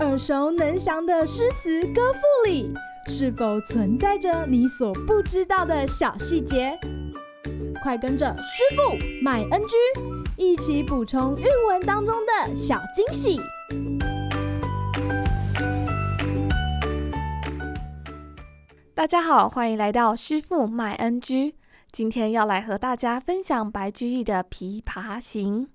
耳熟能详的诗词歌赋里，是否存在着你所不知道的小细节？快跟着师傅麦恩居一起补充韵文当中的小惊喜！大家好，欢迎来到师傅麦恩居。今天要来和大家分享白居易的《琵琶行》。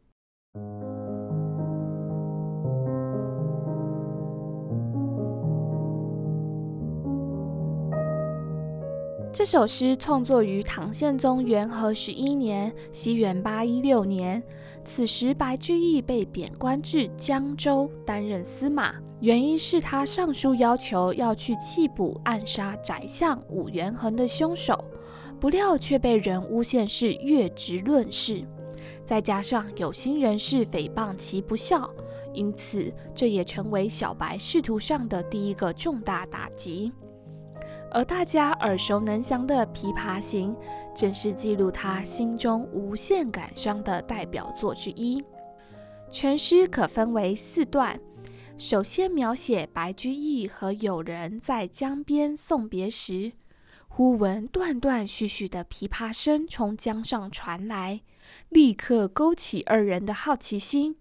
这首诗创作于唐宪宗元和十一年（西元八一六年）。此时，白居易被贬官至江州，担任司马。原因是他上书要求要去缉捕暗杀宰相武元衡的凶手，不料却被人诬陷是越职论事。再加上有心人士诽谤其不孝，因此这也成为小白仕途上的第一个重大打击。而大家耳熟能详的《琵琶行》，正是记录他心中无限感伤的代表作之一。全诗可分为四段，首先描写白居易和友人在江边送别时，忽闻断断续续的琵琶声从江上传来，立刻勾起二人的好奇心。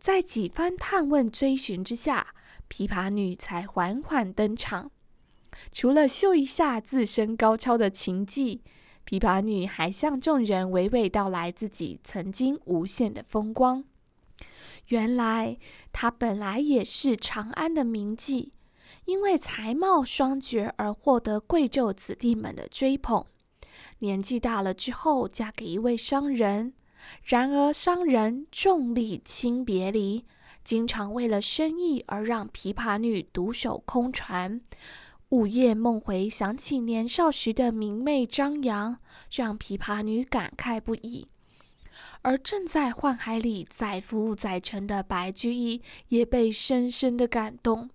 在几番探问追寻之下，琵琶女才缓缓登场。除了秀一下自身高超的琴技，琵琶女还向众人娓娓道来自己曾经无限的风光。原来她本来也是长安的名妓，因为才貌双绝而获得贵胄子弟们的追捧。年纪大了之后，嫁给一位商人，然而商人重利轻别离，经常为了生意而让琵琶女独守空船。午夜梦回，想起年少时的明媚张扬，让琵琶女感慨不已。而正在宦海里载浮载沉的白居易，也被深深的感动。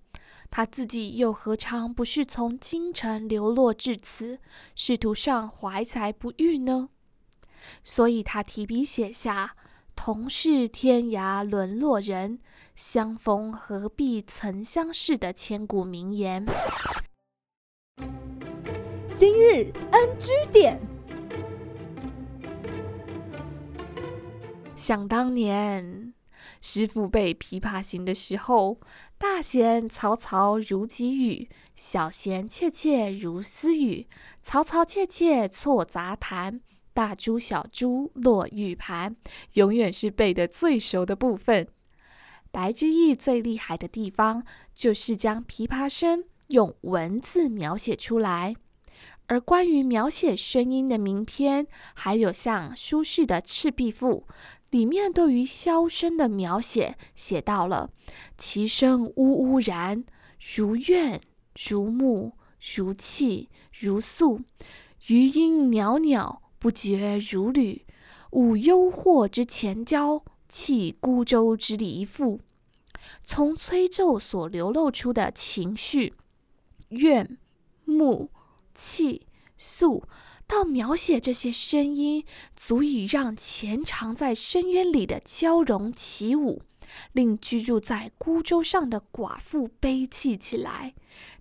他自己又何尝不是从京城流落至此，仕途上怀才不遇呢？所以他提笔写下“同是天涯沦落人，相逢何必曾相识”的千古名言。今日 NG 点。想当年，师父背《琵琶行》的时候，大弦嘈嘈如急雨，小弦切切如私语，嘈嘈切切错杂弹，大珠小珠落玉盘，永远是背得最熟的部分。白居易最厉害的地方，就是将琵琶声用文字描写出来。而关于描写声音的名篇，还有像苏轼的《赤壁赋》，里面对于箫声的描写写到了“其声呜呜然，如怨如慕，如泣如诉，余音袅袅，不绝如缕。舞幽壑之潜蛟，泣孤舟之离妇。”从吹奏所流露出的情绪，怨慕。气诉，到描写这些声音，足以让潜藏在深渊里的蛟龙起舞，令居住在孤舟上的寡妇悲泣起来，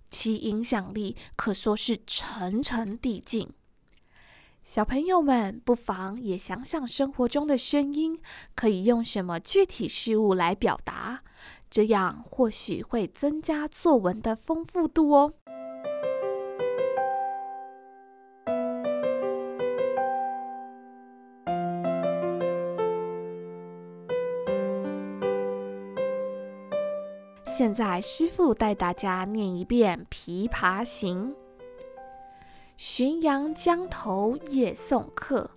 其影响力可说是层层递进。小朋友们不妨也想想生活中的声音，可以用什么具体事物来表达，这样或许会增加作文的丰富度哦。现在，师傅带大家念一遍《琵琶行》：浔阳江头夜送客，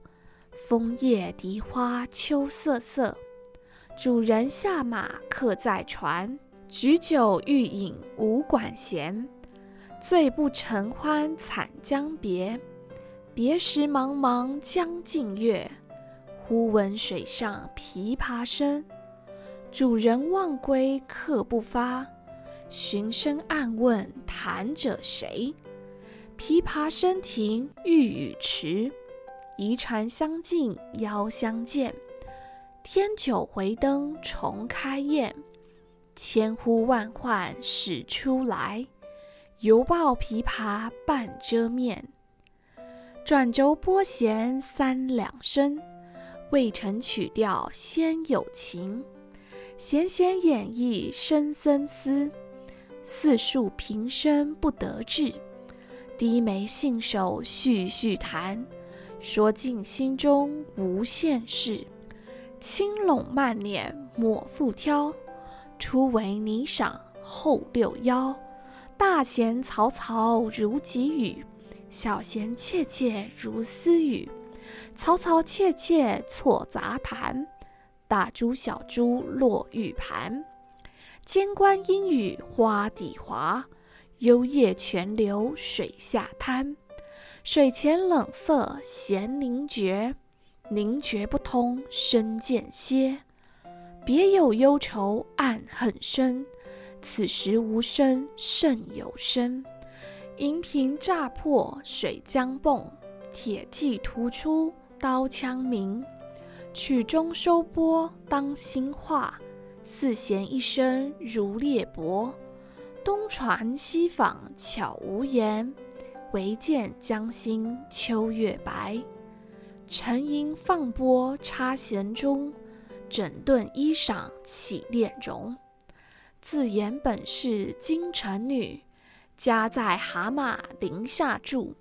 枫叶荻花秋瑟瑟。主人下马客在船，举酒欲饮无管弦。醉不成欢惨将别，别时茫茫江浸月。忽闻水上琵琶声。主人忘归客不发，寻声暗问弹者谁？琵琶声停欲语迟，移船相近邀相见。添酒回灯重开宴，千呼万唤始出来，犹抱琵琶半遮面。转轴拨弦三两声，未成曲调先有情。弦弦掩抑声声思，似诉平生不得志。低眉信手续续弹，说尽心中无限事。轻拢慢捻抹复挑，初为霓裳后六幺。大弦嘈嘈如急雨。小弦切切如私语，嘈嘈切切错杂弹，大珠小珠落玉盘。间关莺语花底滑，幽咽泉流水下滩。水前冷涩弦凝绝，凝绝不通声渐歇。别有忧愁暗恨生，此时无声胜有声。银瓶乍破水浆迸，铁骑突出刀枪鸣。曲终收拨当心画，四弦一声如裂帛。东传西舫悄无言，唯见江心秋月白。沉吟放拨插弦中，整顿衣裳起敛容。自言本是京城女。家在蛤蟆陵下住，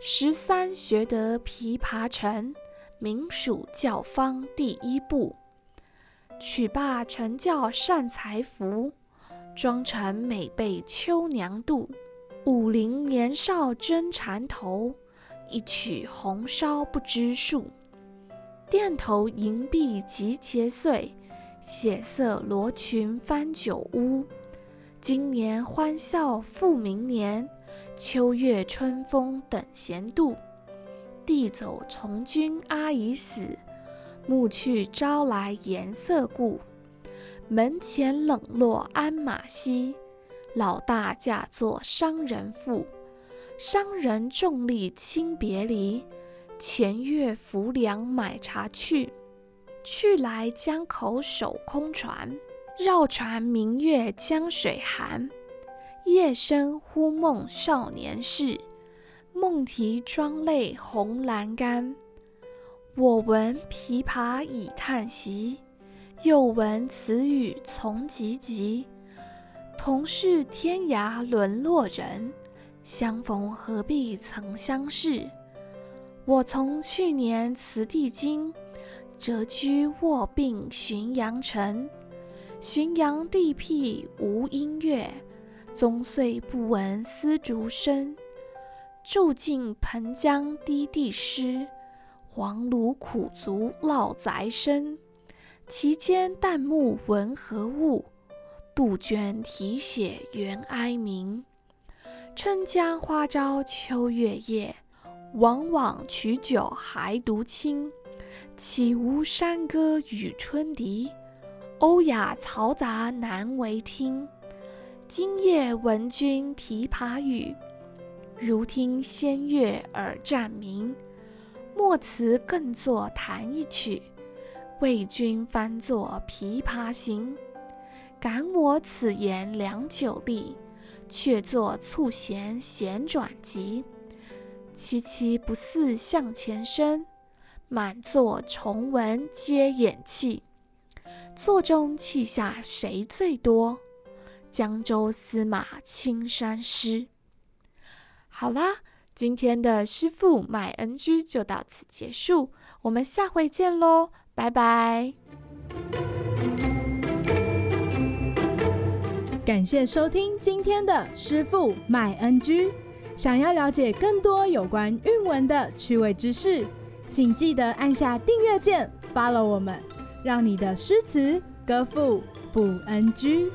十三学得琵琶成，名属教坊第一部。曲罢承教善才服，妆成每被秋娘妒。五陵年少争缠头，一曲红烧不知数。鈿头银篦即节碎，血色罗裙翻酒污。今年欢笑复明年，秋月春风等闲度。弟走从军阿姨死，暮去朝来颜色故。门前冷落鞍马稀，老大嫁作商人妇。商人重利轻别离，前月浮梁买茶去，去来江口守空船。绕船明月江水寒，夜深忽梦少年事，梦啼妆泪红阑干。我闻琵琶已叹息，又闻此语从唧唧。同是天涯沦落人，相逢何必曾相识。我从去年辞帝京，谪居卧病浔阳城。浔阳地僻无音乐，终岁不闻丝竹声。住近湓江低地湿，黄芦苦竹绕宅生。其间旦暮闻何物？杜鹃啼血猿哀鸣。春江花朝秋月夜，往往取酒还独倾。岂无山歌与春笛？欧哑嘈杂难为听，今夜闻君琵琶语，如听仙乐耳暂明。莫辞更坐弹一曲，为君翻作《琵琶行》。感我此言良久立，却作促弦弦转急。凄凄不似向前声，满座重闻皆掩泣。座中泣下谁最多？江州司马青衫湿。好啦，今天的师父卖 NG 就到此结束，我们下回见喽，拜拜！感谢收听今天的师父卖 NG。想要了解更多有关韵文的趣味知识，请记得按下订阅键，follow 我们。让你的诗词歌赋不 NG。